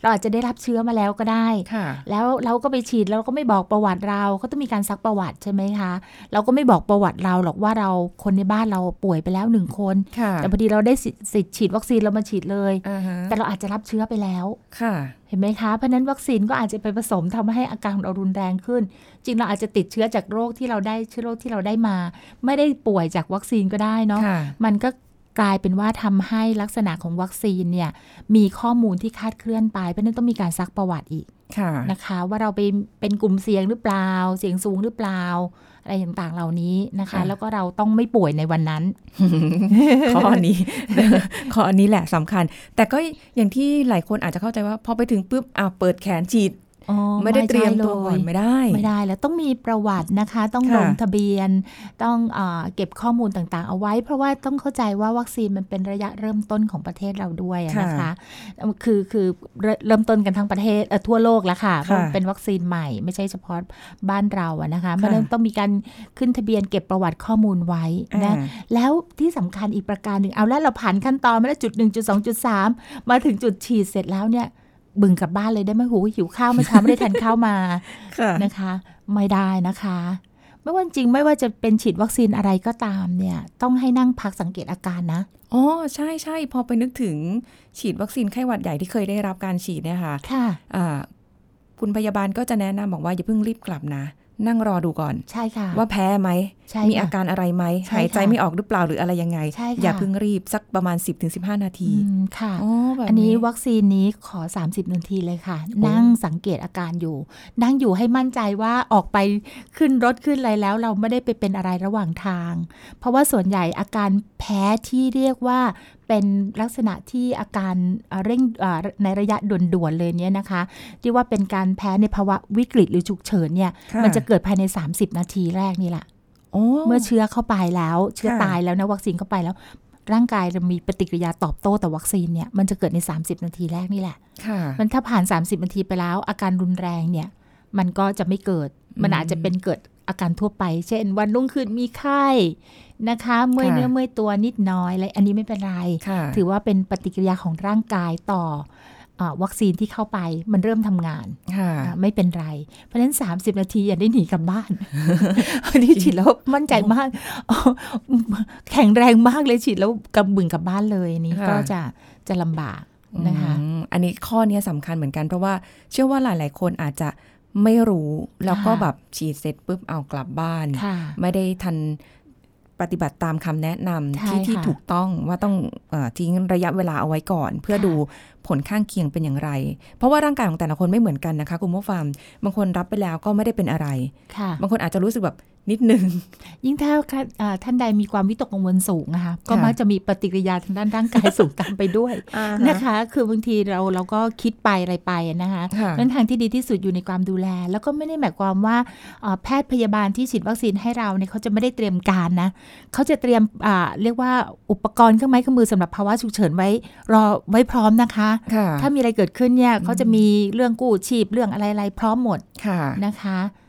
Speaker 2: เราอาจจะได้รับเชื้อมาแล้วก็ได้
Speaker 1: ค่ะ
Speaker 2: แล้วเราก็ไปฉีดแล้วเราก็ไม่บอกประวัติเราเขาต้องมีการซักประวัติใช่ไหมคะ เราก็ไม่บอกประวัติเราหรอกว่าเราคนในบ้านเราป่วยไปแล้วหนึ่งคน
Speaker 1: ค่ะ
Speaker 2: แต่พอดีเราได้สิทธิ์สิทธิ์ฉีดวัคซีนเรามาฉีดเลย
Speaker 1: อ่าฮะ
Speaker 2: แต่เราอาจจะรับเชื้อไปแล้ว
Speaker 1: ค่ะ
Speaker 2: เห็นไหมคะ เพราะฉะนั้นวัคซีนก็อาจจะไปผสมทำให้อาการของเรารุนแรงขึ้น จริงเราอาจจะติดเชื้อจากโรคที่เราได้เชื้อโรคที่เราได้มา ไม่ได้ป่วยจากวัคซีนก็ได้เนาะ
Speaker 1: ค่ะ
Speaker 2: มันก็ กลายเป็นว่าทำให้ลักษณะของวัคซีนเนี่ยมีข้อมูลที่คลาดเคลื่อนไป เพราะฉะนั้นต้องมีการซักประวัติอีก
Speaker 1: ค่ะ
Speaker 2: นะคะ ว่าเราไปเป็นกลุ่มเสี่ยงหรือเปล่า เสี่ยงสูงหรือเปล่า อะไรต่างๆเหล่านี้นะคะ
Speaker 1: ค่ะ
Speaker 2: แล้วก็เราต้องไม่ป่วยในวันนั้น
Speaker 1: ข้อนี้ ข้ออันนี้แหละสำคัญ แต่ก็อย่างที่หลายคนอาจจะเข้าใจว่าพอไปถึงปุ๊บอ่าเปิดแขนฉีด
Speaker 2: อ๋อ
Speaker 1: ไม่ได้เตรียม
Speaker 2: ใช่
Speaker 1: ตัวก่อน
Speaker 2: เลย
Speaker 1: ไม่ได้
Speaker 2: ไม่ได้แล้วต้องมีประวัตินะคะ ต้อง
Speaker 1: ค่ะ
Speaker 2: ลงทะเบียน ต้องอาเก็บข้อมูลต่างๆ เอาไว้ เพราะว่าต้องเข้าใจว่าวัคซีนมันเป็นระยะเริ่มต้นของประเทศเราด้วยอะนะคะ คือคือเริ่มเริ่มต้นกันทั้งประเทศเอ่อทั่วโลกแล้วค่ะเพราะ
Speaker 1: ค่ะ
Speaker 2: มันเป็นวัคซีนใหม่ ไม่ใช่เฉพาะบ้านเราอะนะคะมันต้องมีการขึ้นทะเบียนเก็บประวัติข้อมูลไว้นะ
Speaker 1: อ่า
Speaker 2: แล้วที่สำคัญอีกประการหนึ่งเอาแล้วเราผ่านขั้นตอนมาแล้วจุดหนึ่งจุดสองจุดสามมาถึงจุดฉีดเสร็จแล้วเนี่ย บึงกลับบ้านเลยได้ไหมหูหิวข้าวเมื่อเช้าไม่ได้ทานข้าวมา
Speaker 1: ค่ะ
Speaker 2: นะคะ ไม่ได้นะคะ ไม่ว่าจริงไม่ว่าจะเป็นฉีดวัคซีนอะไรก็ตามเนี่ย ต้องให้นั่งพักสังเกตอาการนะ
Speaker 1: อ๋อใช่ใช่พอไปนึกถึงฉีดวัคซีนไข้หวัดใหญ่ที่เคยได้รับการฉีดเนี่ยค่ะ
Speaker 2: ค่ะ
Speaker 1: อ่าคุณพยาบาลก็จะแนะนำบอกว่าอย่าเพิ่งรีบกลับนะ นั่งรอดูก่อน
Speaker 2: ใช่ค่ะ
Speaker 1: ว่าแพ้ไหม
Speaker 2: ใช่
Speaker 1: มี
Speaker 2: ค่ะ
Speaker 1: อาการอะไรไหม
Speaker 2: ใช่
Speaker 1: หายใจ
Speaker 2: ค่ะ
Speaker 1: ไม่ออกหรือเปล่าหรืออะไรยังไง
Speaker 2: ใช่ค่ะ
Speaker 1: อย่าเพิ่งรีบสักประมาณ 10-15 นาที
Speaker 2: อืมค่ะ
Speaker 1: อ๋อแบบ
Speaker 2: อันนี้วัคซีนนี้ขอ 30 นาทีเลยค่ะ นั่งสังเกตอาการอยู่ นั่งอยู่ให้มั่นใจว่าออกไปขึ้นรถขึ้นอะไรแล้ว เราไม่ได้ไปเป็นอะไรระหว่างทาง เพราะว่าส่วนใหญ่อาการแพ้ที่เรียกว่าเป็นลักษณะที่อาการเอ่อเร่งเอ่อในระยะด่วนๆเลยเนี่ยนะคะที่ว่าเป็นการแพ้ในภาวะวิกฤตหรือฉุกเฉินเนี่ย
Speaker 1: ค่
Speaker 2: มันจะเกิดภายใน 30 นาทีแรกนี่แหละ
Speaker 1: โอ้
Speaker 2: เมื่อเชื้อเข้าไปแล้ว เชื้อ
Speaker 1: ค่ะ
Speaker 2: ตายแล้วนะวัคซีนเข้าไปแล้วร่างกายจะมีปฏิกิริยาตอบโต้ต่อวัคซีนเนี่ยมันจะเกิดใน 30 นาทีแรกนี่แหละ
Speaker 1: ค่ะ
Speaker 2: มันถ้าผ่าน 30 นาทีไปแล้ว อาการรุนแรงเนี่ย มันก็จะไม่เกิด มันอาจจะเป็นเกิด อาการทั่วไป เช่น วันรุ่งขึ้นมีไข้นะคะ เมื่อย
Speaker 1: ค่ะ
Speaker 2: เนื้อเมื่อยตัวนิดน้อยอะไรอันนี้ไม่เป็นไร
Speaker 1: ค่ะ
Speaker 2: ถือว่าเป็นปฏิกิริยาของร่างกายต่ออ่าวัคซีนที่เข้าไปมันเริ่มทำงาน
Speaker 1: ค่ะ
Speaker 2: อ่าไม่เป็นไร เพราะฉะนั้น 30 นาทีอย่าได้หนีกลับบ้านอันนี้ฉีดแล้วมั่นใจมากอ๋อแข็งแรงมากเลยฉีดแล้วกำบึงกลับบ้านเลยอันนี้
Speaker 1: ค่ะ
Speaker 2: ก็จะจะลำบากนะคะ
Speaker 1: อืมอันนี้ข้อเนี้ยสำคัญเหมือนกันเพราะว่าเชื่อว่าหลาย ๆ คนอาจจะ ไม่รู้แล้วก็
Speaker 2: ค่ะ
Speaker 1: แบบฉีดเสร็จปุ๊บเอากลับบ้าน
Speaker 2: ค่ะ
Speaker 1: ไม่ได้ทันปฏิบัติตามคำแนะนำ
Speaker 2: ใช่
Speaker 1: ที่ที่
Speaker 2: ค่ะ
Speaker 1: ถูกต้องว่าต้องเออทิ้งระยะเวลาเอาไว้ก่อน เพื่อ
Speaker 2: ค่ะ
Speaker 1: ดูผลข้างเคียงเป็นอย่างไร เพราะว่าร่างกายของแต่ละคนไม่เหมือนกันนะคะคุณผู้ฟังบางคนรับไปแล้วก็ไม่ได้เป็นอะไร
Speaker 2: ค่ะ
Speaker 1: บางคนอาจจะรู้สึกแบบ นิดนึง
Speaker 2: ยิ่งถ้าอ่าท่านใดมีความวิตกกังวลสูงนะคะก็
Speaker 1: ค่ะ
Speaker 2: มักจะมีปฏิกิริยาทางด้านร่างกายสูงตามไปด้วยนะคะ คือบางทีเราเราก็คิดไปอะไรไปนะคะ
Speaker 1: ค่ะ
Speaker 2: นั้นทางที่ดีที่สุดอยู่ในความดูแล แล้วก็ไม่ได้หมายความว่าเอ่อแพทย์พยาบาลที่ฉีดวัคซีนให้เราเนี่ยเขาจะไม่ได้เตรียมการนะเขาจะเตรียมอ่าเรียกว่าอุปกรณ์เครื่องไม้เครื่องมือสำหรับภาวะฉุกเฉินไว้รอไว้พร้อมนะคะ
Speaker 1: ค่ะ
Speaker 2: ถ้ามีอะไรเกิดขึ้นเนี่ยเขาจะมีเรื่องกู้ชีพเรื่องอะไรๆพร้อมหมด
Speaker 1: ค่ะ
Speaker 2: นะคะหา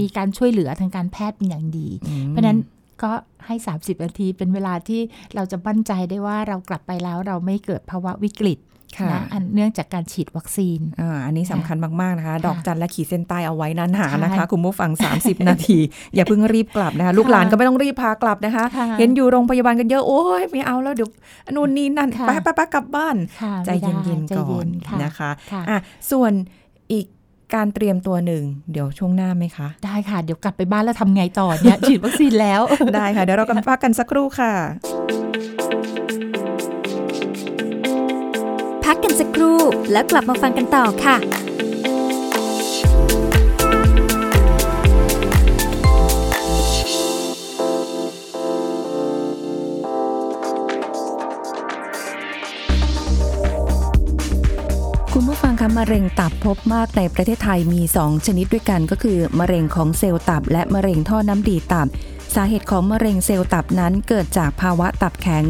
Speaker 2: มีการช่วยเหลือทางการแพทย์เป็นอย่างดี
Speaker 1: อืม
Speaker 2: เพราะฉะนั้นก็ให้ 30 นาทีเป็นเวลาที่เราจะมั่นใจได้ว่าเรากลับไปแล้วเราไม่เกิดภาวะวิกฤต
Speaker 1: ค่ะ
Speaker 2: นะอันเนื่องจากการฉีดวัคซีน
Speaker 1: อ่าอันนี้สำคัญมาก ๆ นะคะ
Speaker 2: ค่ะ
Speaker 1: ดอกจันและขีดเส้นใต้เอาไว้นานหานะคะ
Speaker 2: ใช่
Speaker 1: คุณผู้ฟัง 30 นาที อย่าเพิ่งรีบกลับนะคะ ลูกหลานก็ไม่ต้องรีบพากลับนะคะ
Speaker 2: ค่ะ
Speaker 1: เห็นอยู่โรงพยาบาลกันเยอะ โอ้ยไม่เอาแล้วเดี๋ยวนู่นนี่นั่น
Speaker 2: ค่ะ
Speaker 1: ไปไปไปกลับบ้าน
Speaker 2: ค่ะ
Speaker 1: ใจ
Speaker 2: ไม่ได้
Speaker 1: เย็น
Speaker 2: ใจ
Speaker 1: ๆก่อน
Speaker 2: ค่ะ
Speaker 1: นะคะ
Speaker 2: ค่ะ
Speaker 1: อะส่วนอีก การเตรียมตัวหนึ่ง เดี๋ยวช่วงหน้าไหมคะ
Speaker 2: ได้ค่ะ เดี๋ยวกลับไปบ้านแล้วทำไงต่อเนี่ย ฉีดวัคซีนแล้ว
Speaker 1: ได้ค่ะ เดี๋ยวเรากันพักกันสักครู่ค่ะ
Speaker 3: พักกันสักครู่แล้วกลับมาฟังกันต่อค่ะ
Speaker 1: คุณผู้ฟังคะมะเร็งตับพบมากในประเทศไทยมี 2 ชนิดด้วยกันก็คือ มะเร็งของเซลล์ตับ และมะเร็งท่อน้ำดีตับ สาเหตุของมะเร็งเซลล์ตับนั้นเกิดจากภาวะตับแข็ง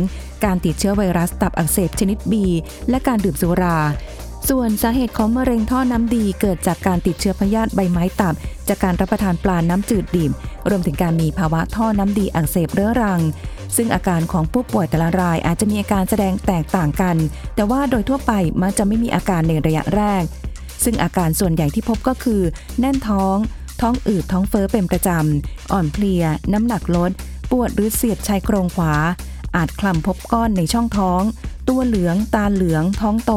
Speaker 1: การติดเชื้อไวรัสตับอักเสบชนิด B และการดื่มสุรา ส่วนสาเหตุของมะเร็งท่อน้ำดีเกิดจากการติดเชื้อพยาธิใบไม้ตับ จากการรับประทานปลาน้ำจืดดิบรวมถึงการมีภาวะท่อน้ำดีอักเสบเรื้อรัง ซึ่งอาการของผู้ป่วยแต่ละรายอาจจะมีอาการแสดงแตกต่างกัน แต่ว่าโดยทั่วไปมักจะไม่มีอาการในระยะแรก ซึ่งอาการส่วนใหญ่ที่พบก็คือ แน่นท้อง ท้องอืดท้องเฟ้อเป็นประจำ อ่อนเพลีย น้ำหนักลด ปวดหรือเสียดชายโครงขวา อาจคลำพบก้อนในช่องท้อง ตัวเหลือง ตาเหลือง ท้องโต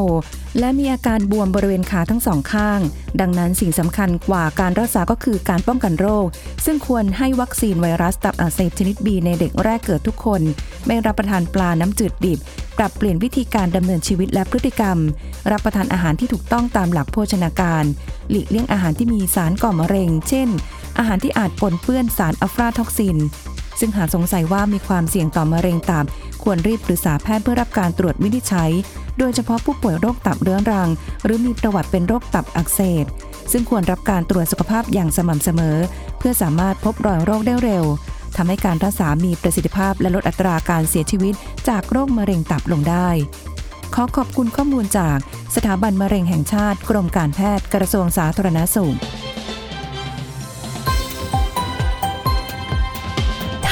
Speaker 1: และมีอาการบวมบริเวณขาทั้งสองข้าง ดังนั้นสิ่งสำคัญกว่าการรักษาก็คือการป้องกันโรค ซึ่งควรให้วัคซีนไวรัสตับอักเสบชนิด B ในเด็กแรกเกิดทุกคน ไม่รับประทานปลาน้ำจืดดิบ ปรับเปลี่ยนวิธีการดำเนินชีวิตและพฤติกรรม รับประทานอาหารที่ถูกต้องตามหลักโภชนาการ หลีกเลี่ยงอาหารที่มีสารก่อมะเร็ง เช่น อาหารที่อาจปนเปื้อนสารอะฟลาท็อกซิน ซึ่งหากสงสัยว่ามีความเสี่ยงต่อมะเร็งตับ ควรรีบปรึกษาแพทย์เพื่อรับการตรวจวินิจฉัย โดยเฉพาะผู้ป่วยโรคตับเรื้อรัง หรือมีประวัติเป็นโรคตับอักเสบ ซึ่งควรรับการตรวจสุขภาพอย่างสม่ำเสมอ เพื่อสามารถพบรอยโรคได้เร็วทำให้การรักษามีประสิทธิภาพและลดอัตราการเสียชีวิต จากโรคมะเร็งตับลงได้ ขอขอบคุณข้อมูลจากสถาบันมะเร็งแห่งชาติ กรมการแพทย์กระทรวงสาธารณสุข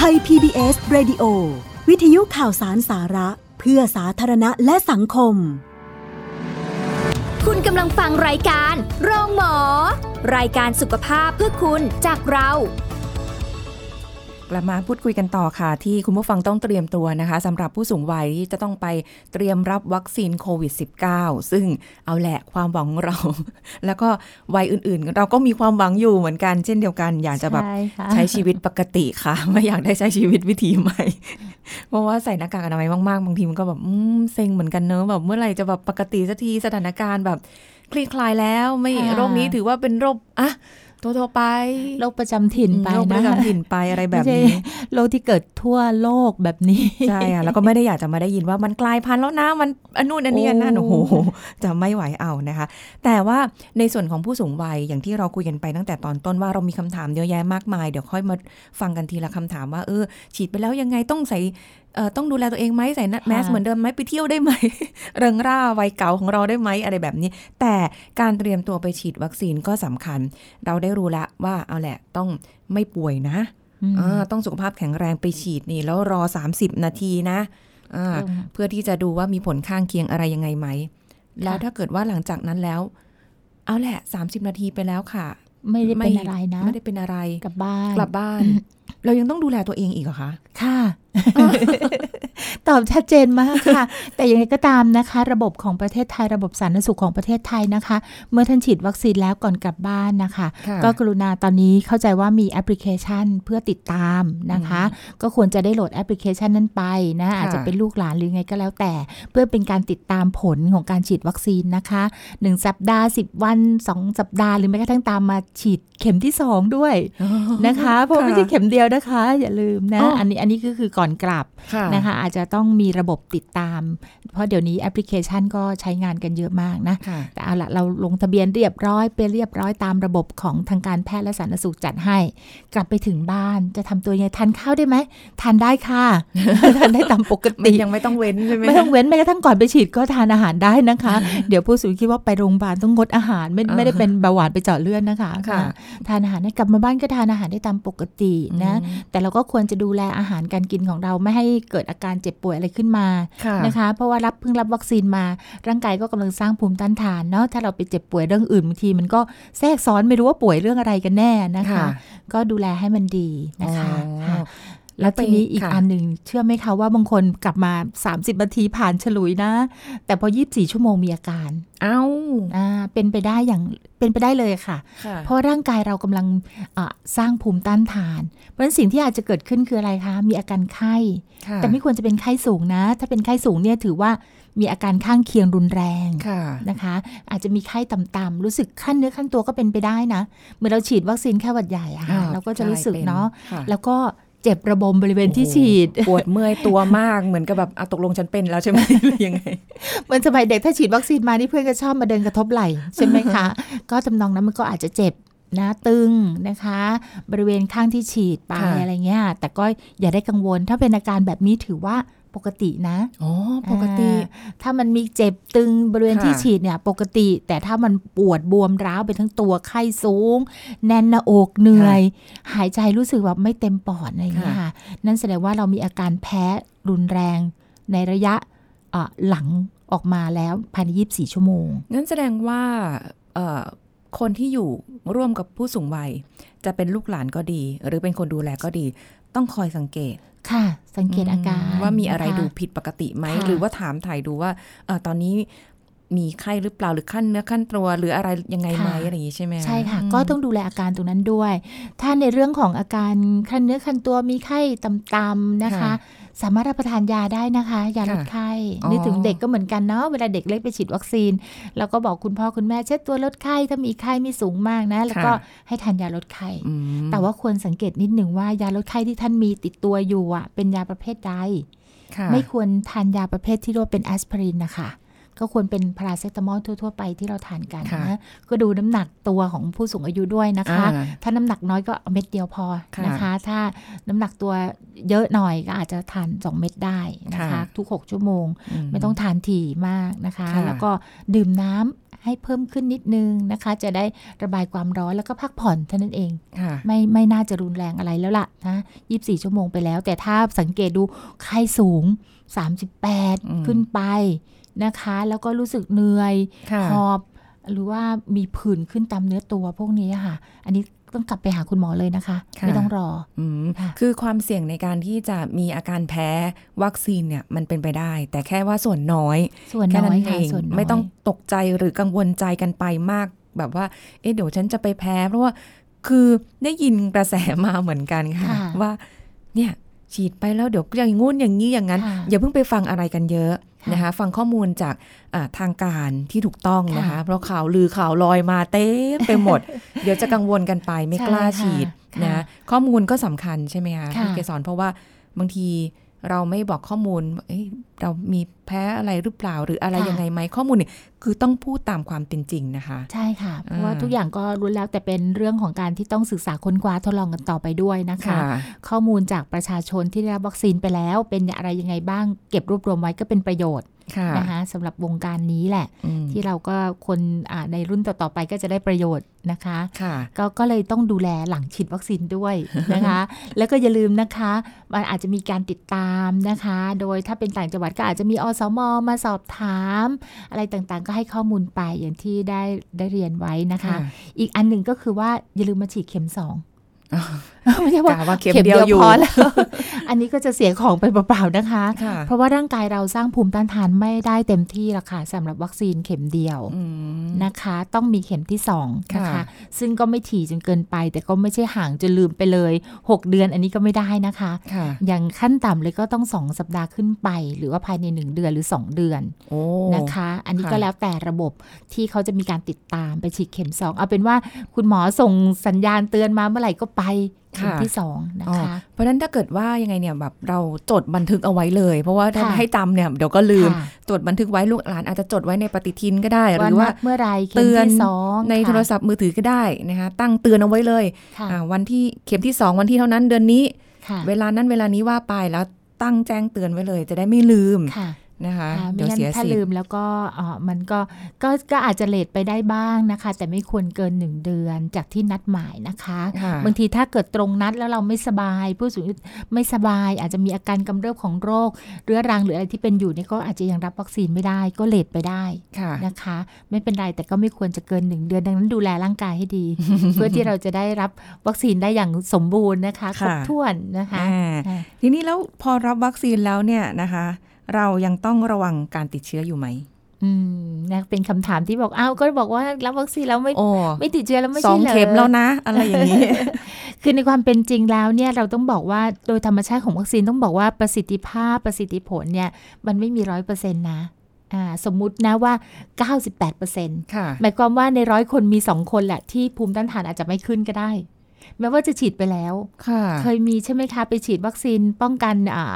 Speaker 4: ทย PBS Radio วิทยุข่าวสารสาระ เพื่อสาธารณะและสังคม
Speaker 3: คุณกำลังฟังรายการ โรงหมอ รายการสุขภาพเพื่อคุณจากเรา
Speaker 1: ลับมาพูดคุยกันต่อค่ะ ที่คุณผู้ฟังต้องเตรียมตัวนะคะสำหรับผู้สูงวัยที่จะต้องไปเตรียมรับวัคซีนโควิด -19 ซึ่งเอาแหละความหวังของเรา แล้วก็วัยอื่นๆ เราก็มีความหวังอยู่เหมือนกัน เช่นเดียวกัน อยากจะแบบ
Speaker 2: ใช่ค่ะ
Speaker 1: ใช้ชีวิตปกติค่ะ ไม่อยากได้ใช้ชีวิตวิถีใหม่ เพราะว่าใส่หน้ากากอนามัยมากๆบางทีมันก็แบบอืมเซ็งเหมือนกันเนอะแบบเมื่อไหร่จะแบบปกติสักทีสถานการณ์แบบคลี่คลายแล้ว ไม่
Speaker 2: ค่ะ
Speaker 1: โรคนี้ถือว่าเป็นโรคอะ ทั่วๆไป
Speaker 2: โรคประจำถิ่นไป
Speaker 1: โรคป
Speaker 2: นะ
Speaker 1: ระจำถิ่นไปอะไรแบบ
Speaker 2: ไม่
Speaker 1: นี้
Speaker 2: ใช่โรคที่เกิดทั่วโลกแบบนี้
Speaker 1: ใช่อะแล้วก็ไม่ได้อยากจะมาได้ยินว่ามันกลายพันธุ์แล้วนะมันอันนู่นอันนี้อันนั่น
Speaker 2: โอ้
Speaker 1: โอ้โหจะไม่ไหวเอานะคะ แต่ว่าในส่วนของผู้สูงวัยอย่างที่เราคุยกันไปตั้งแต่ตอนต้นว่าเรามีคำถามเยอะแยะมากมายเดี๋ยวค่อยมาฟังกันทีละคำถามว่าเออฉีดไปแล้วยังไงต้องใส่เอ่อ ต้องดูแลตัวเองไหมใส่แมสเหมือนเดิมไหมไปเที่ยวได้ไหม เริงร่าวัยเก่าของเราได้ไหมอะไรแบบนี้ แต่การเตรียมตัวไปฉีดวัคซีนก็สำคัญ เราได้รู้ละว่าเอาแหละต้องไม่ป่วยนะ
Speaker 2: อืม
Speaker 1: อ่าต้องสุขภาพแข็งแรงไปฉีดนี่ แล้วรอ 30 นาทีนะอ่า
Speaker 2: อืม
Speaker 1: เพื่อที่จะดูว่ามีผลข้างเคียงอะไรยังไงไหม แล้วถ้าเกิดว่าหลังจากนั้นแล้ว เอาแหละ 30 นาทีไปแล้วค่ะ
Speaker 2: ไม่ได้เป็นอะไรนะ
Speaker 1: ไม่ได้เป็นอะไร
Speaker 2: กลับบ้าน
Speaker 1: กลับบ้าน เรายังต้องดูแลตัวเองอีกเหรอคะ
Speaker 2: ค่ะ ตอบชัดเจนมากค่ะ แต่ยังไงก็ตามนะคะ ระบบของประเทศไทยระบบสาธารณสุขของประเทศไทยนะคะ เมื่อท่านฉีดวัคซีนแล้วก่อนกลับบ้านนะคะ
Speaker 1: ค่ะ
Speaker 2: ก็กรุณาตอนนี้เข้าใจว่ามีแอปพลิเคชันเพื่อติดตามนะคะ ก็ควรจะได้โหลดแอปพลิเคชันนั้นไปนะ
Speaker 1: ค่ะ
Speaker 2: อาจจะเป็นลูกหลานหรือไงก็แล้วแต่ เพื่อเป็นการติดตามผลของการฉีดวัคซีนนะคะ 1 สัปดาห์ 10 วัน 2 สัปดาห์หรือแม้กระทั่งตามมาฉีดเข็มที่ 2 ด้วยนะคะเพราะไม่ใช่เข็มเดียวนะคะ อย่าลืมนะ
Speaker 1: อ๋ออั
Speaker 2: อันนี้อันนี้ก็คือก่อนกลับ
Speaker 1: ค่ะ
Speaker 2: นะคะ อาจจะต้องมีระบบติดตาม เพราะเดี๋ยวนี้แอปพลิเคชันก็ใช้งานกันเยอะมากนะ
Speaker 1: ค่ะ
Speaker 2: แต่เอาละเราลงทะเบียนเรียบร้อยไปเรียบร้อยตามระบบของทางการแพทย์และสาธารณสุขจัดให้ กลับไปถึงบ้านจะทำตัวยังไงทานข้าวได้ไหมทานได้ค่ะทานได้ตามปก
Speaker 1: มัน
Speaker 2: ติ
Speaker 1: ยังไม่ต้องเว้นใช่ไหม
Speaker 2: ไม่ต้องเว้นแม้กระทั่งก่อนไปฉีดก็ทานอาหารได้นะคะ เดี๋ยวผู้สูงอายุคิดว่าไปโรงพยาบาลต้องงดอาหารไม่
Speaker 1: อ่า
Speaker 2: ไม่ได้เป็นเบาหวานไปเจาะเลือดนะคะ
Speaker 1: ค่ะ
Speaker 2: ทานอาหารได้กลับมาบ้านก็ทานอาหารได้ตามปกตินะ
Speaker 1: อืม
Speaker 2: แต่เราก็ควรจะดูแลอาหารการกินของเราไม่ให้เกิดอาการเจ็บป่วยอะไรขึ้นมา
Speaker 1: ค่ะ
Speaker 2: นะคะเพราะว่ารับเพิ่งรับวัคซีนมา ร่างกายก็กำลังสร้างภูมิต้านทานเนาะถ้าเราไปเจ็บป่วยเรื่องอื่นบางทีมันก็แทรกซ้อนไม่รู้ว่าป่วยเรื่องอะไรกันแน่นะคะ
Speaker 1: ค่ะ
Speaker 2: ก็ดูแลให้มันดีนะคะ
Speaker 1: อ๋อ
Speaker 2: ค่ะ แล้วทีนี้อีก
Speaker 1: ค่ะ
Speaker 2: อันหนึ่งเชื่อไหมคะว่าบางคนกลับมา 30นาทีผ่านฉลุยนะ แต่พอ 24 ชั่วโมงมีอาการ
Speaker 1: เอ้า
Speaker 2: อ่าเป็นไปได้อย่างเป็นไปได้เลยค่ะ
Speaker 1: ค่ะ
Speaker 2: เพราะร่างกายเรากำลังอะสร้างภูมิต้านทาน เพราะฉะนั้นสิ่งที่อาจจะเกิดขึ้นคืออะไรคะ มีอาการไข้
Speaker 1: ค่ะ
Speaker 2: แต่ไม่ควรจะเป็นไข้สูงนะ ถ้าเป็นไข้สูงเนี่ยถือว่ามีอาการข้างเคียงรุนแรง
Speaker 1: ค่ะ
Speaker 2: นะคะ อาจจะมีไข้ต่ำๆรู้สึกขั้นเนื้อขั้นตัวก็เป็นไปได้นะเหมื่อนเราฉีดวัคซีนแค่หวัดใหญ่อะค่ะ
Speaker 1: อ่า
Speaker 2: เราก็จะรู้สึก
Speaker 1: ใช่เป็น
Speaker 2: เนาะ
Speaker 1: ค่ะ
Speaker 2: แล้วก็ เจ็บระบมบริเวณที่ฉีด
Speaker 1: ปวดเมื่อยตัวมากเหมือนกับแบบอะตกลงฉันเป็นแล้วใช่ไหมหรือยังไง
Speaker 2: เหมือนสมัยเด็กถ้าฉีดวัคซีนมานี่เพื่อนก็ชอบมาเดินกระทบไหล่ใช่ไหมคะ ก็จำนองนั้นมันก็อาจจะเจ็บนะตึงนะคะ บริเวณข้างที่ฉีดไป
Speaker 1: ค่ะ
Speaker 2: อะไรเงี้ยแต่ก็อย่าได้กังวลถ้าเป็นอาการแบบนี้ถือว่า ปกตินะ
Speaker 1: อ๋อปกติ
Speaker 2: อ่าถ้ามันมีเจ็บตึงบริเวณ
Speaker 1: ค่ะ
Speaker 2: ที่ฉีดเนี่ย ปกติ แต่ถ้ามันปวดบวมร้าวไปทั้งตัวไข้สูง แน่นหน้าอกเหนื่อย หายใจรู้สึกแบบไม่เต็มปอดอะไรอย่างเงี้ยค่ะ นั่นแสดงว่าเรามีอาการแพ้รุนแรงในระยะอะหลังออกมาแล้วภายใน24ชั่วโมง
Speaker 1: งั้นแสดงว่าเอ่อคนที่อยู่ร่วมกับผู้สูงวัย จะเป็นลูกหลานก็ดี หรือเป็นคนดูแลก็ดี ต้องคอยสังเกต
Speaker 2: ค่ะ สังเกตอาการ
Speaker 1: ว่ามีอะไร
Speaker 2: นค
Speaker 1: ดูผิดปกติไหม
Speaker 2: ค่ะ
Speaker 1: หรือว่าถามถ่ายดูว่าเออตอนนี้มีไข้หรือเปล่าหรือขั้นเนื้อขั้นตัวหรืออะไรยังไงไหมอะไรอย่างนี้ใช่ไหม
Speaker 2: ใช่ค่ะ
Speaker 1: ม
Speaker 2: ก็ต้องดูแลอาการตรงนั้นด้วย ถ้าในเรื่องของอาการคันเนื้อคันตัวมีไข้ต่ำๆนะคะ
Speaker 1: ค่ะ
Speaker 2: สามารถรับประทานยาได้นะคะ ยาลด
Speaker 1: ค่ะ
Speaker 2: ไข้
Speaker 1: อ๋อ
Speaker 2: นึกถึงเด็กก็เหมือนกันเนาะเวลาเด็กเล็กไปฉีดวัคซีนเราก็บอกคุณพ่อคุณแม่เช็ดตัวลดไข้ถ้ามีไข้ไม่สูงมากนะ แล้วก็ให้ทานยาลดไข้
Speaker 1: อืม
Speaker 2: แต่ว่าควรสังเกตนิดหนึ่งว่ายาลดไข้ที่ท่านมีติดตัวอยู่อะเป็นยาประเภทใด
Speaker 1: ค่ะ
Speaker 2: ไม่ควรทานยาประเภทที่เรียกว่าเป็นแอสไพรินนะคะ ก็ควรเป็นพาราเซตามอลทั่ว ๆ ไปที่เราทานกัน
Speaker 1: ค่ะ
Speaker 2: นะก็ดูน้ำหนักตัวของผู้สูงอายุด้วยนะคะ
Speaker 1: อ่า
Speaker 2: ถ้าน้ำหนักน้อยก็เอาเม็ดเดียวพอ
Speaker 1: ค่ะ
Speaker 2: นะคะ ถ้าน้ำหนักตัวเยอะหน่อยก็อาจจะทาน 2 เม็ดได้นะคะ
Speaker 1: ค่ะ
Speaker 2: ทุก 6 ชั่วโมง ไม่ต้องทานถี่มากนะคะ
Speaker 1: ค่ะ
Speaker 2: แล้วก็ดื่มน้ำให้เพิ่มขึ้นนิดนึงนะคะ จะได้ระบายความร้อนแล้วก็พักผ่อนเท่านั้นเอง
Speaker 1: ค่ะ
Speaker 2: ไม่ไม่น่าจะรุนแรงอะไรแล้วล่ะนะ24 ชั่วโมงไปแล้ว แต่ถ้าสังเกตดูไข้สูง
Speaker 1: อืม
Speaker 2: 38 ขึ้นไป นะคะ แล้วก็รู้สึกเหนื่อย
Speaker 1: ค่ะ
Speaker 2: หอบ หรือว่ามีผื่นขึ้นตามเนื้อตัวพวกนี้ค่ะ อันนี้ต้องกลับไปหาคุณหมอเลยนะคะ
Speaker 1: ค่ะ
Speaker 2: ไม่ต้องรอ
Speaker 1: อืม
Speaker 2: ค่ะ
Speaker 1: คือความเสี่ยงในการที่จะมีอาการแพ้วัคซีนเนี่ยมันเป็นไปได้ แต่แค่ว่าส่วนน้อย
Speaker 2: ส่วน
Speaker 1: แค่
Speaker 2: น้อ
Speaker 1: นั้
Speaker 2: ย
Speaker 1: นเอ
Speaker 2: ค่ะ
Speaker 1: ง
Speaker 2: ส่วนน้อย
Speaker 1: ไม่ต้องตกใจหรือกังวลใจกันไปมากแบบว่า เอ๊ะเดี๋ยวฉันจะไปแพ้ เพราะว่าคือได้ยินกระแสมาเหมือนกันค่ะ
Speaker 2: ค่ะ
Speaker 1: ว่าเนี่ยฉีดไปแล้วเดี๋ยวอย่างงู้นอย่างนี้อย่างนั้น
Speaker 2: ค่ะ
Speaker 1: อย่าเพิ่งไปฟังอะไรกันเยอะ
Speaker 2: ค่ะ
Speaker 1: นะคะฟังข้อมูลจากอ่าทางการที่ถูกต้องนะคะ
Speaker 2: ค่ะ
Speaker 1: เพราะข่าวลือข่าวลอยมาเต็มไปหมด เดี๋ยวจะกังวลกันไปไม่กล้า
Speaker 2: ใช่ค่ะ
Speaker 1: ฉีด
Speaker 2: ค่ะ
Speaker 1: นะข้อมูลก็สำคัญใช่ไหมคะ
Speaker 2: ค่ะ
Speaker 1: พี่เกสรเพราะว่าบางที เราไม่บอกข้อมูลว่าเอ้ยเรามีแพ้อะไรหรือเปล่าหรืออะไรยังไงไหมข้อมูลเนี่ยคือต้องพูดตามความเป็นจริงนะคะ
Speaker 2: ใช่ค่ะ เพราะว่า
Speaker 1: อ่า
Speaker 2: ทุกอย่างก็รู้แล้วแต่เป็นเรื่องของการที่ต้องศึกษาค้นคว้าทดลองกันต่อไปด้วยนะคะ ข้อมูลจากประชาชนที่ได้รับวัคซีนไปแล้ว เป็นอะไรยังไงบ้างเก็บรวบรวมไว้ก็เป็นประโยชน์
Speaker 1: ค่ะ
Speaker 2: นะคะสำหรับวงการนี้แหละ
Speaker 1: อืม
Speaker 2: ที่เราก็คนอ่าในรุ่นต่อๆไปก็จะได้ประโยชน์นะคะ
Speaker 1: ค่ะ
Speaker 2: ก็ก็เลยต้องดูแลหลังฉีดวัคซีนด้วยนะคะ แล้วก็อย่าลืมนะคะ มันอาจจะมีการติดตามนะคะ โดยถ้าเป็นต่างจังหวัดก็อาจจะมีอสมมาสอบถาม อะไรต่างๆ ก็ให้ข้อมูลไปอย่างที่ได้ได้เรียนไว้นะคะ
Speaker 1: ค่ะ
Speaker 2: อีกอันหนึ่งก็คือว่าอย่าลืมมาฉีดเข็มสอง
Speaker 1: อ๋อ
Speaker 2: ไม่ใช่ว่ากะ
Speaker 1: ว่าเข็มเดียวอยู่
Speaker 2: พอแล้วอันนี้ก็จะเสียของไปเปล่าๆนะคะ
Speaker 1: ค่ะ
Speaker 2: เพราะว่าร่างกายเราสร้างภูมิต้านทานไม่ได้เต็มที่ละค่ะสำหรับวัคซีนเข็มเดียว
Speaker 1: อืม
Speaker 2: นะคะ ต้องมีเข็มที่2นะคะ
Speaker 1: ค่ะ
Speaker 2: ซึ่งก็ไม่ถี่จนเกินไป แต่ก็ไม่ใช่ห่างจนลืมไปเลย 6 เดือนอันนี้ก็ไม่ได้นะคะ
Speaker 1: ค่ะ
Speaker 2: อย่างขั้นต่ำเลยก็ต้อง 2 สัปดาห์ขึ้นไป หรือว่าภายใน 1 เดือนหรือ 2 เดือน
Speaker 1: โอ้
Speaker 2: นะคะ อันนี้
Speaker 1: ค่ะ
Speaker 2: ก็แล้วแต่ระบบที่เขาจะมีการติดตามไปฉีดเข็ม 2 เอาเป็นว่าคุณหมอส่งสัญญาณเตือนมาเมื่อไหร่ก็ไป เข็มที่2นะ
Speaker 1: อ๋อ
Speaker 2: คะ
Speaker 1: เพราะฉะนั้นถ้าเกิดว่ายังไงเนี่ยแบบเราจดบันทึกเอาไว้เลย เพราะว่าถ้า
Speaker 2: ค่ะ
Speaker 1: ให้จำเนี่ยเดี๋ยวก็ลืม
Speaker 2: ค่ะ
Speaker 1: จดบันทึกไว้ลูกหลานอาจจะจดไว้ในปฏิทินก็ได้ห
Speaker 2: ว่า
Speaker 1: รือว่า
Speaker 2: นัดเมื่อไหรเข็ม
Speaker 1: เตือน
Speaker 2: ที่สอง
Speaker 1: ในโทรศัพท์มือถือก็ได้นะคะตั้งเตือนเอาไว้เลย
Speaker 2: ค่ะ
Speaker 1: อ่าวันที่เข็มที่2วันที่เท่านั้นเดือนนี้
Speaker 2: ค่ะ
Speaker 1: เวลานั้นเวลานี้ว่าไปแล้วตั้งแจ้งเตือนไว้เลย จะได้ไม่ลืม
Speaker 2: ค่ะ
Speaker 1: นะคะ
Speaker 2: ค่ะ
Speaker 1: เดี๋
Speaker 2: ไม่
Speaker 1: ยว
Speaker 2: งั้น
Speaker 1: เสีย
Speaker 2: ถ้า
Speaker 1: สิท
Speaker 2: ลื
Speaker 1: ธิ์
Speaker 2: มแล้วก็เอ่อมันก็ก็ก็อาจจะเลทไปได้บ้างนะคะ แต่ไม่ควรเกินหนึ่งเดือนจากที่นัดหมายนะคะ
Speaker 1: ค่ะ
Speaker 2: บางทีถ้าเกิดตรงนัดแล้วเราไม่สบาย ผู้สูงอายุไม่สบาย อาจจะมีอาการกำเริบของโรค เรื้อรังหรืออะไรที่เป็นอยู่เนี่ยก็อาจจะยังรับวัคซีนไม่ได้ก็เลทไปได้
Speaker 1: ค่ะ
Speaker 2: นะคะ ไม่เป็นไรแต่ก็ไม่ควรจะเกินหนึ่งเดือนดังนั้นดูแลร่างกายให้ดี เพื่อที่เราจะได้รับวัคซีนได้อย่างสมบูรณ์นะคะครบ
Speaker 1: ค่ะ
Speaker 2: ถ้วนนะคะ
Speaker 1: อ่า
Speaker 2: อ่า
Speaker 1: ทีนี้แล้วพอรับวัคซีนแล้วเนี่ยนะคะ เรายังต้องระวังการติดเชื้ออยู่ไหม
Speaker 2: อืมนะเป็นคำถามที่บอกอ้าวก็บอกว่ารับวัคซีนแล้วไม่
Speaker 1: โอ้
Speaker 2: ไม่ติดเชื้อแล้วไม่
Speaker 1: สอ
Speaker 2: ใช่
Speaker 1: ง
Speaker 2: เหรอ
Speaker 1: เข็มแล้วนะ อะไรอย่างนี้
Speaker 2: คือในความเป็นจริงแล้วเนี่ยเราต้องบอกว่าโดยธรรมชาติของวัคซีนต้องบอกว่าประสิทธิภาพประสิทธิผลเนี่ย มันไม่มีร้อยเปอร์เซ็นต์นะอ่าสมมุตินะว่า 98เปอร์เซ็นต์
Speaker 1: ค่ะ
Speaker 2: หมายความว่าในร้อยคนมี 2 คนแหละที่ภูมิต้านทานอาจจะไม่ขึ้นก็ได้ แม้ว่าจะฉีดไปแล้ว
Speaker 1: ค่ะ
Speaker 2: เคยมีใช่ไหมคะ ไปฉีดวัคซีนป้องกันอ่า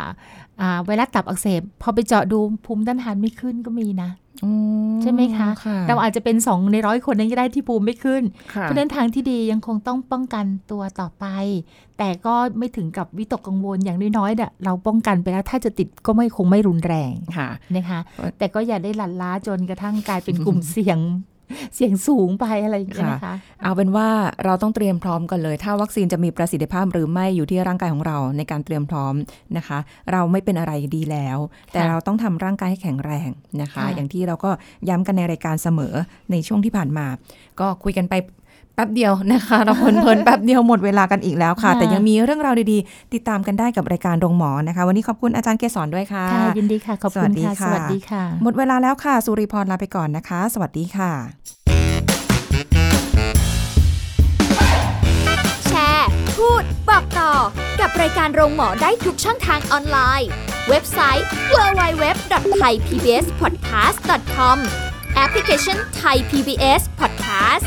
Speaker 2: อ่าไวรัสตับอักเสบ พอไปเจาะดูภูมิต้านทานไม่ขึ้นก็มีนะ
Speaker 1: อื
Speaker 2: ใช่ไหมคะ
Speaker 1: ค่ะ
Speaker 2: เราอาจจะเป็น2ในร้อยคนนั้นก็ได้ที่ภูมิไม่ขึ้น
Speaker 1: ค่ะ
Speaker 2: เพราะฉะนั้นทางที่ดียังคงต้องป้องกันตัวต่อไป แต่ก็ไม่ถึงกับวิตกกังวลอย่างน้อยๆเนี่ยเราป้องกันไปแล้วถ้าจะติดก็ไม่คงไม่รุนแรง
Speaker 1: ค่ะ
Speaker 2: นะคะ
Speaker 1: เอ่อ
Speaker 2: แต่ก็อย่าได้หลั่นล้าจนกระทั่งกลายเป็นกลุ่มเสี่ยง เสี่ยงสูงไปอะไรอย่างเงี้ยนะคะ
Speaker 1: เอาเป็นว่าเราต้องเตรียมพร้อมกันเลย ถ้าวัคซีนจะมีประสิทธิภาพหรือไม่อยู่ที่ร่างกายของเราในการเตรียมพร้อมนะคะ เราไม่เป็นอะไรดีแล้ว แต่เราต้องทำร่างกายให้แข็งแรงนะคะ
Speaker 2: ค่ะ
Speaker 1: อย่างที่เราก็ย้ำกันในรายการเสมอในช่วงที่ผ่านมา ก็คุยกันไปแป๊บเดียวนะคะ เราเพลินๆแป๊บเดียวหมดเวลากันอีกแล้วค่ะ แต่ยังมีเรื่องราวดีๆ ติดตามกันได้กับรายการโรงหมอนะคะ วันนี้ขอบคุณอาจารย์เกษรด้วยค่ะ
Speaker 2: ค่ะยินดีค่ะ ขอบคุณค่ะ
Speaker 1: ส
Speaker 2: ส
Speaker 1: วั
Speaker 2: วั
Speaker 1: ส
Speaker 2: ส
Speaker 1: ดี
Speaker 2: ดี
Speaker 1: ค่ะ
Speaker 2: ค่ะ
Speaker 1: หมดเวลาแล้วค่ะ สุริพรลาไปก่อนนะคะ สวัสดีค่ะ
Speaker 3: แชร์ พูด บอกต่อ กับรายการโรงหมอได้ทุกช่องทางออนไลน์ เว็บไซต์ www.thaipbspodcast.com แอปพลิเคชัน Thai PBS Podcast